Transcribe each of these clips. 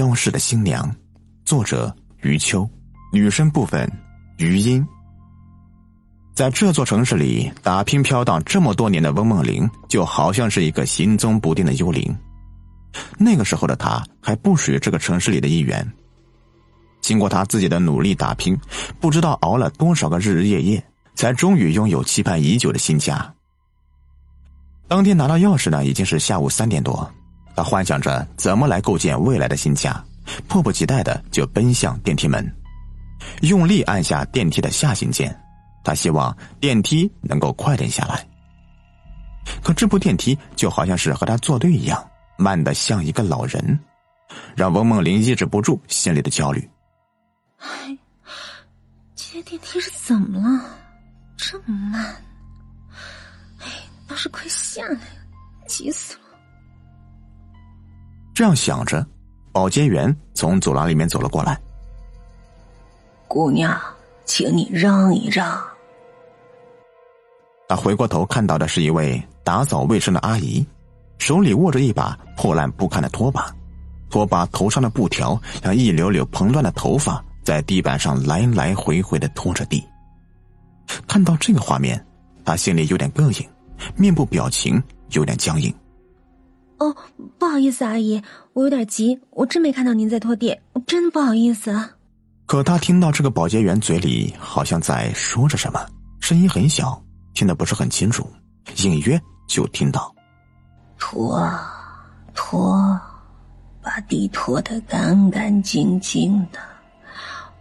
消逝的新娘》，作者余秋，女生部分余音。在这座城市里打拼飘荡这么多年的翁梦玲，就好像是一个行踪不定的幽灵。那个时候的她还不属于这个城市里的一员。经过她自己的努力打拼，不知道熬了多少个日日夜夜，才终于拥有期盼已久的新家。当天拿到钥匙呢，已经是下午三点多。他幻想着怎么来构建未来的新家，迫不及待的就奔向电梯门，用力按下电梯的下行键。他希望电梯能够快点下来，可这部电梯就好像是和他作对一样，慢的像一个老人，让翁梦玲抑制不住心里的焦虑。哎，这电梯是怎么了？这么慢！哎，倒是快下来，急死了！这样想着，保洁员从走廊里面走了过来。姑娘，请你让一让。他回过头看到的是一位打扫卫生的阿姨，手里握着一把破烂不堪的拖把，拖把头上的布条像一绺绺蓬乱的头发，在地板上来来回回的拖着地。看到这个画面，他心里有点膈应，面部表情有点僵硬。哦，不好意思，阿姨，我有点急，我真没看到您在拖地，真不好意思。啊可他听到这个保洁员嘴里好像在说着什么，声音很小。听得不是很清楚，隐约就听到：“拖啊拖，把地拖得干干净净的，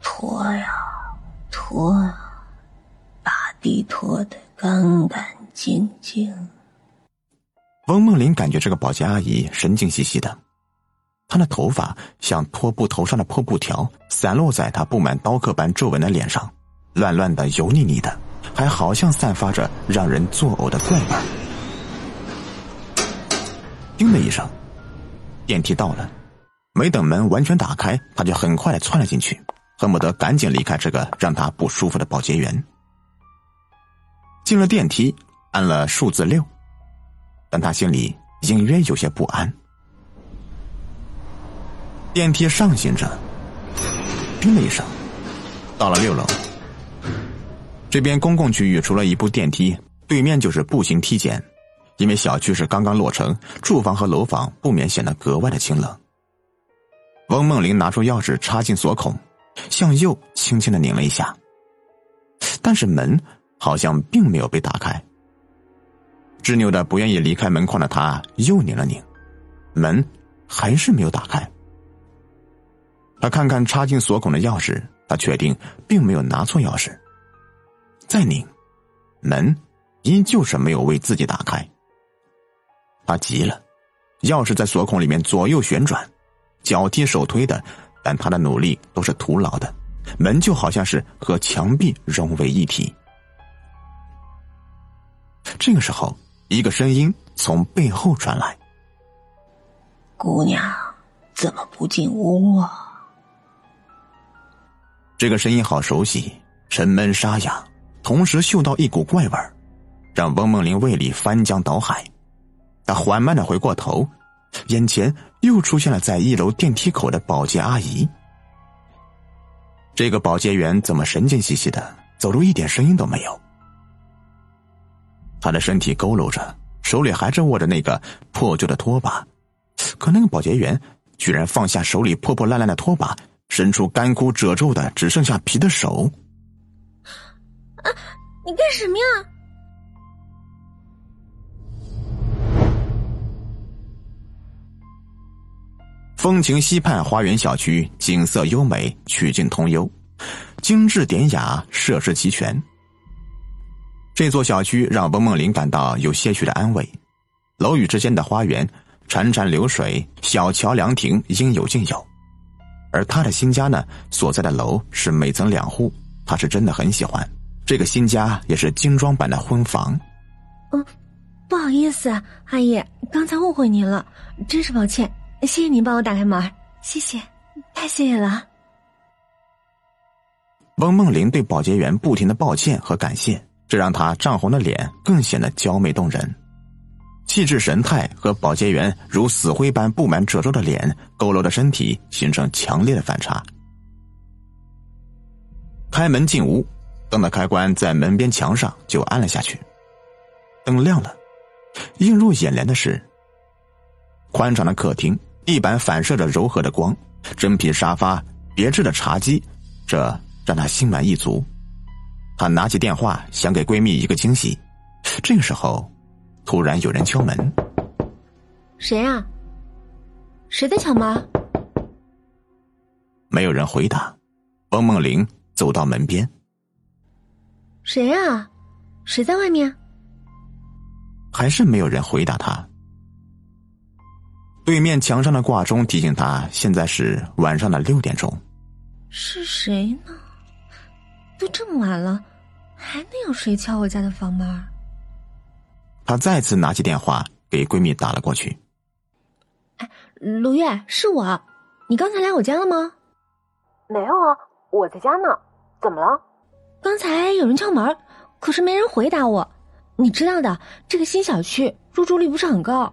拖呀拖，把地拖得干干净净。”翁梦玲感觉这个保洁阿姨神经兮兮的，她的头发像拖布头上的破布条，散落在她布满刀刻般皱纹的脸上，乱乱的、油腻腻的。还好像散发着让人作呕的怪味。叮的一声，电梯到了，没等门完全打开，他就很快的窜了进去，恨不得赶紧离开这个让他不舒服的保洁员。进了电梯，按了数字六，但他心里隐约有些不安。电梯上行着，叮的一声，到了六楼。这边公共区域除了一部电梯，对面就是步行梯间。因为小区是刚刚落成，住房和楼房不免显得格外的清冷。翁梦玲拿出钥匙插进锁孔，向右轻轻的拧了一下，但是门好像并没有被打开。执拗的不愿意离开门框的他，又拧了拧，门还是没有打开。他看看插进锁孔的钥匙，他确定并没有拿错钥匙。再拧，门依旧是没有为自己打开。他急了，钥匙在锁孔里面左右旋转，脚踢手推的，但他的努力都是徒劳的，门就好像是和墙壁融为一体。这个时候，一个声音从背后传来：“姑娘，怎么不进屋啊？”这个声音好熟悉，沉闷沙哑。同时嗅到一股怪味儿，让翁梦玲胃里翻江倒海。她缓慢的回过头，眼前又出现了在一楼电梯口的保洁阿姨。这个保洁员怎么神经兮兮的，走路一点声音都没有？他的身体佝偻着，手里还是握着那个破旧的拖把，可那个保洁员居然放下手里破破烂烂的拖把，伸出干枯褶皱的只剩下皮的手。啊！你干什么呀？风情溪畔花园小区，景色优美，曲径通幽，精致典雅，设施齐全。这座小区让翁梦玲感到有些许的安慰。楼宇之间的花园，潺潺流水，小桥凉亭应有尽有。而她的新家呢，所在的楼是每层两户，他是真的很喜欢。这个新家也是精装版的婚房。嗯，不好意思，阿姨，刚才误会您了，真是抱歉。谢谢您帮我打开门，谢谢，太谢谢了。翁梦玲对保洁员不停的抱歉和感谢，这让她涨红的脸更显得娇媚动人。气质神态和保洁员如死灰般布满褶皱的脸、佝偻的身体形成强烈的反差。开门进屋，灯的开关在门边墙上就按了下去，灯亮了。映入眼帘的是宽敞的客厅，地板反射着柔和的光，真皮沙发，别致的茶几，这让她心满意足。她拿起电话，想给闺蜜一个惊喜。这个时候，突然有人敲门。谁啊？谁在敲门？没有人回答。翁梦玲走到门边。谁啊？谁在外面？还是没有人回答他。对面墙上的挂钟提醒他，现在是晚上的六点钟。是谁呢？都这么晚了，还能有谁敲我家的房门？她再次拿起电话给闺蜜打了过去。哎，卢月，是我，你刚才来我家了吗？没有啊，我在家呢。怎么了？刚才有人敲门，可是没人回答我。你知道的，这个新小区入住率不是很高。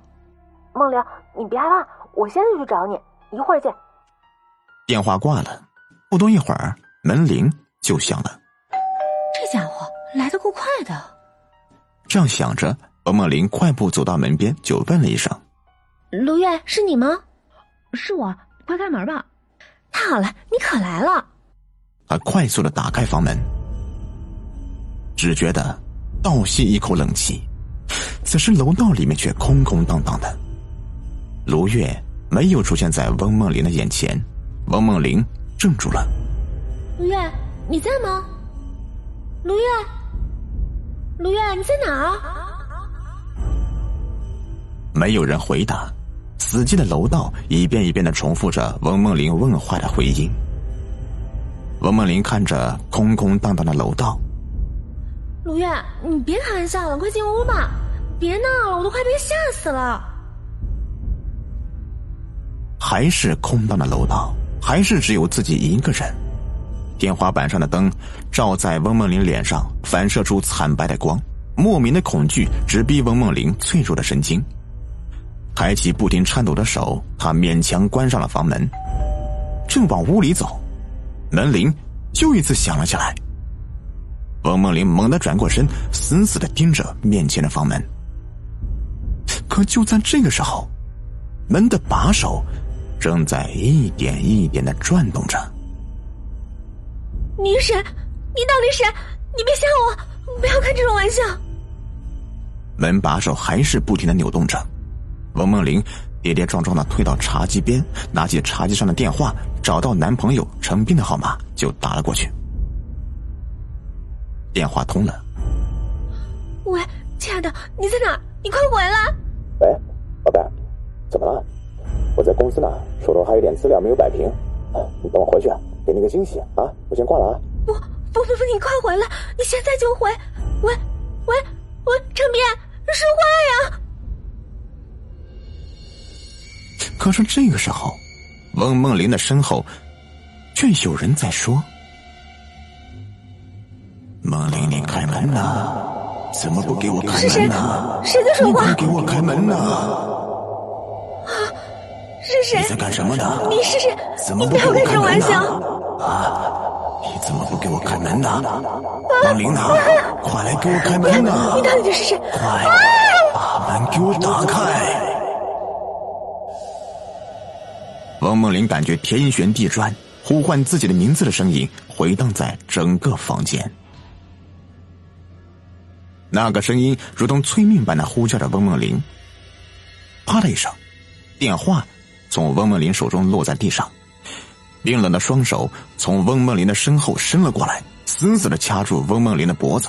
梦玲，你别害怕，我现在就去找你，一会儿见。电话挂了，不多一会儿，门铃就响了。这家伙来的够快的。这样想着，王梦玲快步走到门边，就问了一声：“卢月，是你吗？”“是我，快开门吧。”“太好了，你可来了。”他快速的打开房门，只觉得。倒吸一口冷气，此时楼道里面却空空荡荡的。卢月没有出现在翁梦玲的眼前，翁梦玲怔住了。卢月，你在吗？卢月，卢月，你在哪儿？没有人回答，死寂的楼道一遍一遍的重复着翁梦玲问话的回音。翁梦玲看着空空荡荡的楼道。卢月，你别开玩笑了，快进屋吧！别闹了，我都快被吓死了。还是空荡的楼道，还是只有自己一个人。天花板上的灯照在翁梦玲脸上，反射出惨白的光。莫名的恐惧直逼翁梦玲脆弱的神经。抬起不停颤抖的手，他勉强关上了房门，正往屋里走，门铃又一次响了起来。翁梦玲猛地转过身，死死的盯着面前的房门。可就在这个时候，门的把手正在一点一点的转动着。你是谁？你到底是谁？你别吓我！不要开这种玩笑。门把手还是不停的扭动着。王梦玲跌跌撞撞的退到茶几边，拿起茶几上的电话，找到男朋友陈斌的号码，就打了过去。电话通了。喂，亲爱的，你在哪？你快回来！喂，宝贝，怎么了？我在公司呢，手头还有点资料没有摆平。你等我回去，给你个惊喜啊！我先挂了啊。不不不不，你快回来！你现在就回。喂喂喂，陈斌，说话呀！可是这个时候，翁梦玲的身后，却有人在说。梦玲，你开门呐！怎么不给我开门呢？谁在说话？你给我开门呐！啊，是谁？你在干什么呢？你是谁？怎么不给我开门呢？啊！你怎么不给我开门呢？梦玲娜，快来给我开门呐！你到底是谁？快把门给我打开！王梦玲感觉天旋地转，呼唤自己的名字的声音回荡在整个房间。那个声音如同催命般的呼叫着翁梦玲。啪的一声，电话从翁梦玲手中落在地上，冰冷的双手从翁梦玲的身后伸了过来，死死的掐住翁梦玲的脖子。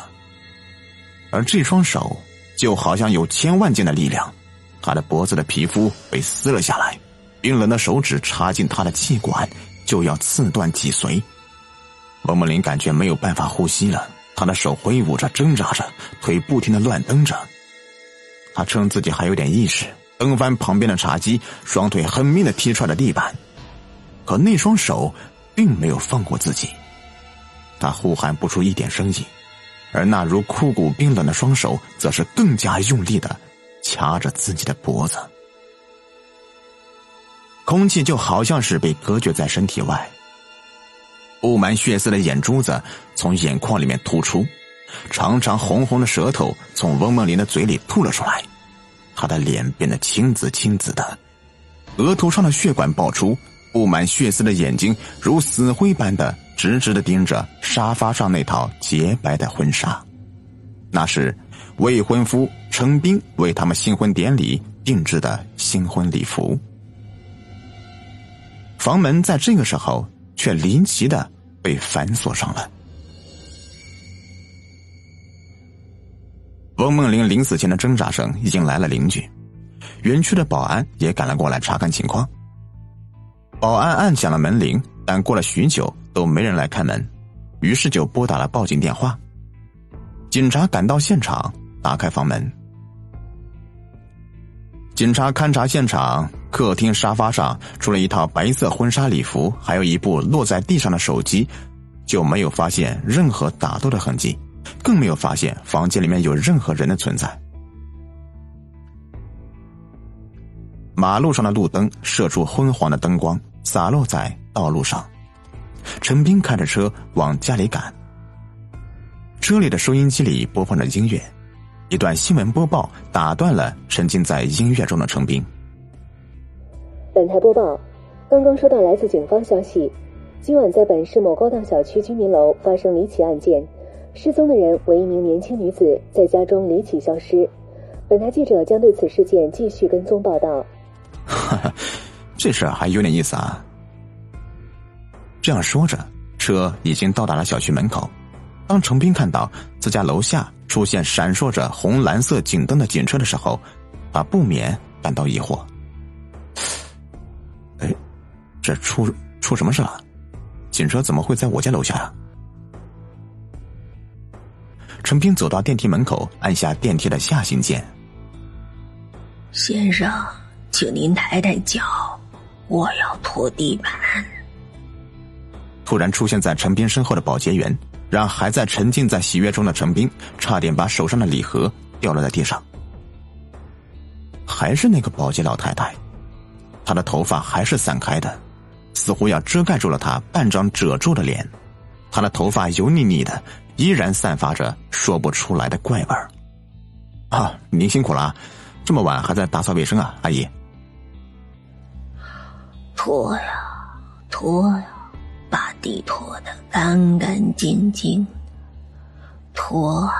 而这双手就好像有千万斤的力量，她的脖子的皮肤被撕了下来，冰冷的手指插进她的气管，就要刺断脊髓。翁梦玲感觉没有办法呼吸了。他的手挥舞着，挣扎着，腿不停的乱蹬着。他称自己还有点意识，蹬翻旁边的茶几，双腿狠命的踢踹着地板。可那双手并没有放过自己，他呼喊不出一点声音，而那如枯骨冰冷的双手，则是更加用力的掐着自己的脖子，空气就好像是被隔绝在身体外。布满血丝的眼珠子从眼眶里面突出，长长红红的舌头从翁梦玲的嘴里吐了出来，她的脸变得青紫青紫的，额头上的血管爆出，布满血丝的眼睛如死灰般的直直的盯着沙发上那套洁白的婚纱，那是。未婚夫程斌为他们新婚典礼定制的新婚礼服，房门在这个时候却离奇的被反锁上了。翁梦玲临死前的挣扎声引来了邻居，园区的保安也赶了过来查看情况。保安按响了门铃，但过了许久都没人来开门，于是就拨打了报警电话。警察赶到现场。打开房门，警察勘察现场，客厅沙发上除了一套白色婚纱礼服，还有一部落在地上的手机，就没有发现任何打斗的痕迹，更没有发现房间里面有任何人的存在。马路上的路灯射出昏黄的灯光，洒落在道路上。陈斌开着车往家里赶，车里的收音机里播放着音乐。一段新闻播报打断了沉浸在音乐中的陈斌。本台播报：刚刚收到来自警方消息，今晚在本市某高档小区居民楼发生离奇案件，失踪的人为一名年轻女子，在家中离奇消失。本台记者将对此事件继续跟踪报道。哈哈，这事还有点意思啊。这样说着，车已经到达了小区门口。当程斌看到自家楼下。出现闪烁着红蓝色警灯的警车的时候，他不免感到疑惑。哎，这出出什么事了？警车怎么会在我家楼下呀？陈斌走到电梯门口，按下电梯的下行键。先生，请您抬抬脚，我要拖地板。突然出现在陈斌身后的保洁员。让还在沉浸在喜悦中的陈斌差点把手上的礼盒掉落在地上。还是那个保洁老太太，她的头发还是散开的，似乎要遮盖住了她半张褶皱的脸。她的头发油腻腻的，依然散发着说不出来的怪味儿。啊，您辛苦了，这么晚还在打扫卫生啊，阿姨。拖呀，拖呀。把地拖得干干净净，拖啊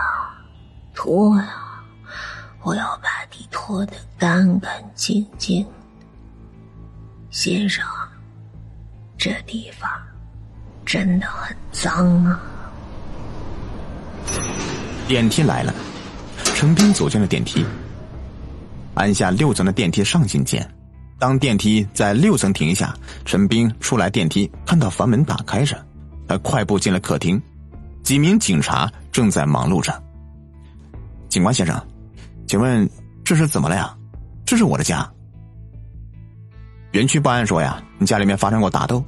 拖呀！我要把地拖得干干净净。先生，这地方真的很脏啊！电梯来了，陈斌走进了电梯，按下六层的电梯上行键。当电梯在六层停下，陈斌出来电梯，看到房门打开着，他快步进了客厅，几名警察正在忙碌着。警官先生，请问这是怎么了呀？这是我的家。园区报案说呀，你家里面发生过打斗，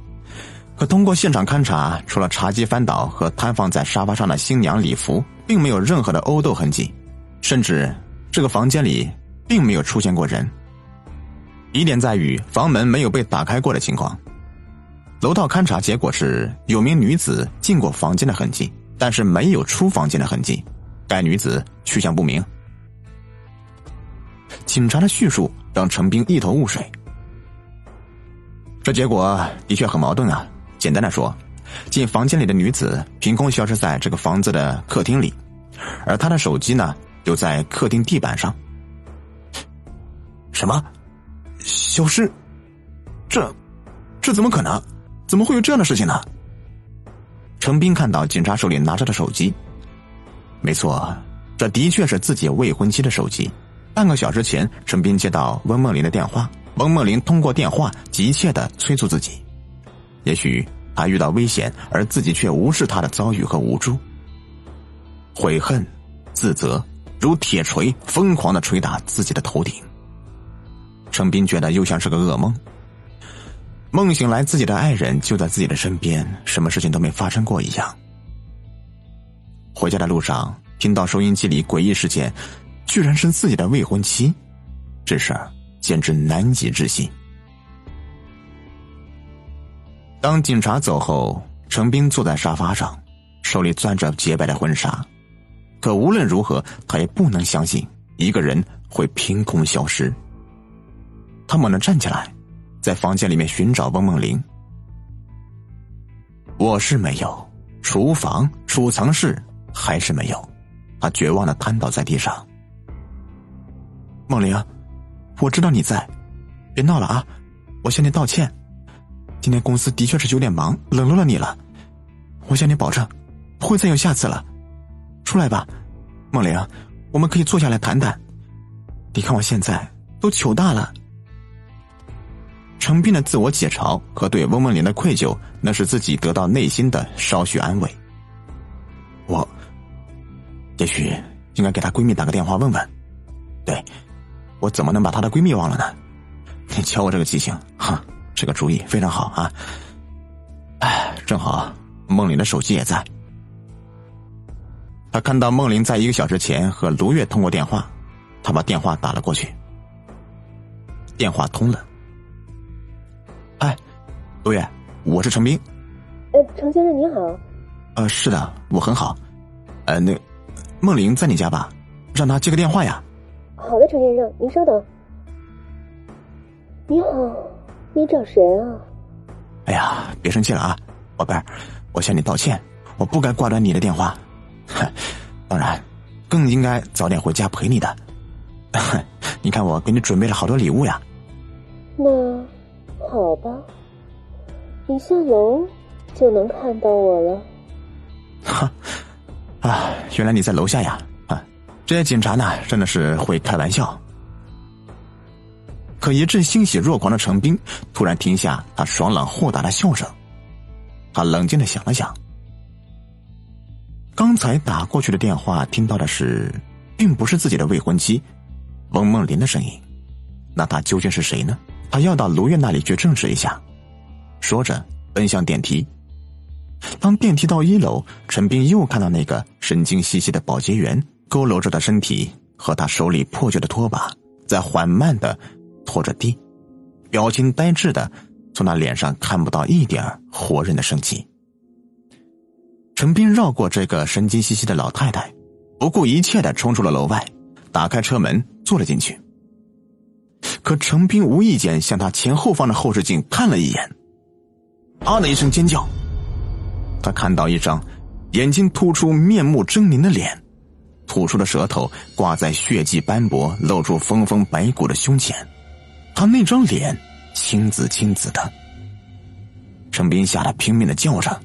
可通过现场勘查，除了茶几翻倒和摊放在沙发上的新娘礼服，并没有任何的殴斗痕迹，甚至这个房间里并没有出现过人。疑点在于房门没有被打开过的情况。楼道勘查结果是有名女子进过房间的痕迹，但是没有出房间的痕迹。该女子去向不明。警察的叙述让陈斌一头雾水。这结果的确很矛盾啊！简单的说，进房间里的女子凭空消失在这个房子的客厅里，而她的手机呢，就在客厅地板上。什么？消失？这，这怎么可能？怎么会有这样的事情呢？程斌看到警察手里拿着的手机，没错，这的确是自己未婚妻的手机。半个小时前，陈斌接到温梦玲的电话，温梦玲通过电话急切的催促自己。也许他遇到危险，而自己却无视他的遭遇和无助，悔恨、自责如铁锤疯狂的捶打自己的头顶。程斌觉得又像是个噩梦。梦醒来，自己的爱人就在自己的身边，什么事情都没发生过一样。回家的路上，听到收音机里诡异事件，居然是自己的未婚妻这事儿简直难以置信。当警察走后，程斌坐在沙发上，手里攥着洁白的婚纱。可无论如何，他也不能相信一个人会凭空消失。他猛地站起来，在房间里面寻找翁梦玲。卧室没有，厨房、储藏室还是没有。他绝望的瘫倒在地上。梦玲，我知道你在，别闹了啊！我向你道歉。今天公司的确是有点忙，冷落了你了。我向你保证，不会再有下次了。出来吧，梦玲，我们可以坐下来谈谈。你看我现在都糗大了。程斌的自我解嘲和对翁梦玲的愧疚，那是自己得到内心的稍许安慰。我，也许应该给她闺蜜打个电话问问。对，我怎么能把她的闺蜜忘了呢？你瞧我这个记性，哈。这个主意非常好啊！哎，正好梦玲的手机也在。他看到梦玲在一个小时前和卢月通过电话，他把电话打了过去。电话通了。哎，卢月，我是程斌。呃，程先生您好。呃，是的，我很好。呃，那梦玲在你家吧？让她接个电话呀。好的，程先生，您稍等。你好。你找谁啊？哎呀，别生气了啊，宝贝儿，我向你道歉，我不该挂断你的电话。当然，更应该早点回家陪你的。你看，我给你准备了好多礼物呀。那好吧，你下楼就能看到我了。哈啊，原来你在楼下呀！啊，这些警察呢，真的是会开玩笑。可一阵欣喜若狂的程斌突然停下他爽朗豁达的笑声，他冷静的想了想，刚才打过去的电话听到的是，并不是自己的未婚妻翁梦玲的声音，那他究竟是谁呢？他要到卢月那里去证实一下。说着，奔向电梯。当电梯到一楼，陈斌又看到那个神经兮兮的保洁员佝偻着的身体和他手里破旧的拖把在缓慢的。拖着地，表情呆滞的，从他脸上看不到一点活人的生气。陈斌绕过这个神经兮兮的老太太，不顾一切的冲出了楼外，打开车门坐了进去。可陈斌无意间向他前后方的后视镜看了一眼，啊的一声尖叫，他看到一张眼睛突出、面目狰狞的脸，吐出的舌头挂在血迹斑驳、露出峰峰白骨的胸前。他那张脸青紫青紫的，程斌吓得拼命的叫着，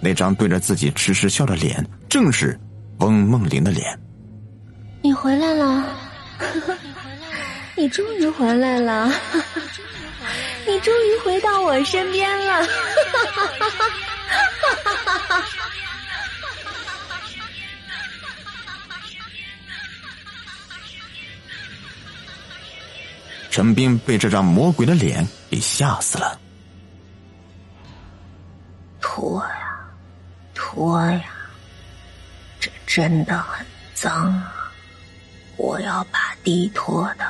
那张对着自己痴痴笑的脸，正是翁梦玲的脸。你回来了，你终于回来了，你终于回到我身边了。哈哈哈陈斌被这张魔鬼的脸给吓死了。拖呀，拖呀！这真的很脏啊！我要把地拖的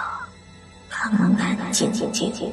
干干净净的。